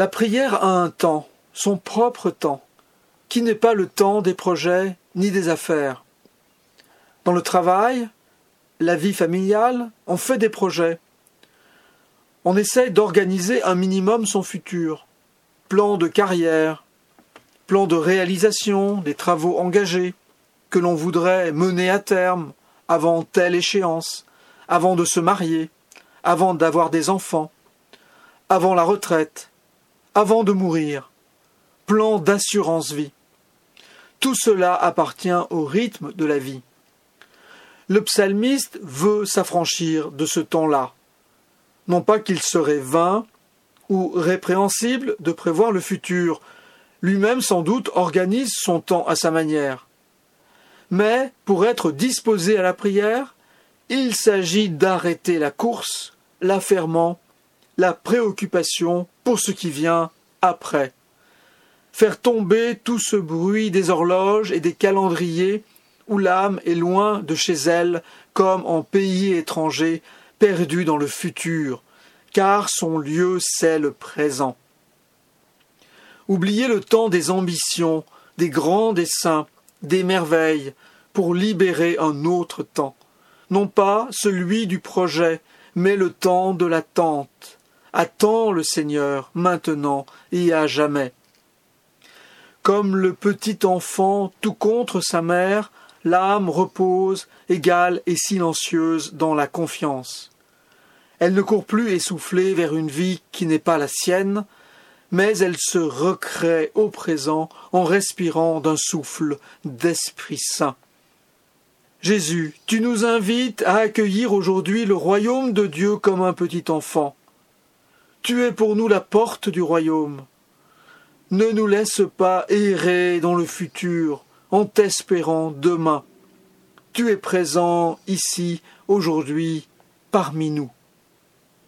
La prière a un temps, son propre temps, qui n'est pas le temps des projets ni des affaires. Dans le travail, la vie familiale, on fait des projets. On essaie d'organiser un minimum son futur. Plan de carrière, plan de réalisation des travaux engagés que l'on voudrait mener à terme avant telle échéance, avant de se marier, avant d'avoir des enfants, avant la retraite, avant de mourir, plan d'assurance vie. Tout cela appartient au rythme de la vie. Le psalmiste veut s'affranchir de ce temps-là. Non pas qu'il serait vain ou répréhensible de prévoir le futur, lui-même sans doute organise son temps à sa manière. Mais pour être disposé à la prière, il s'agit d'arrêter la course, l'affairement, la préoccupation ce qui vient après. Faire tomber tout ce bruit des horloges et des calendriers où l'âme est loin de chez elle, comme en pays étranger, perdu dans le futur, car son lieu c'est le présent. Oubliez le temps des ambitions, des grands desseins, des merveilles, pour libérer un autre temps, non pas celui du projet, mais le temps de l'attente. Attends le Seigneur maintenant et à jamais. Comme le petit enfant tout contre sa mère, l'âme repose, égale et silencieuse dans la confiance. Elle ne court plus essoufflée vers une vie qui n'est pas la sienne, mais elle se recrée au présent en respirant d'un souffle d'Esprit Saint. Jésus, tu nous invites à accueillir aujourd'hui le royaume de Dieu comme un petit enfant. Tu es pour nous la porte du royaume. Ne nous laisse pas errer dans le futur, en t'espérant demain. Tu es présent ici, aujourd'hui, parmi nous.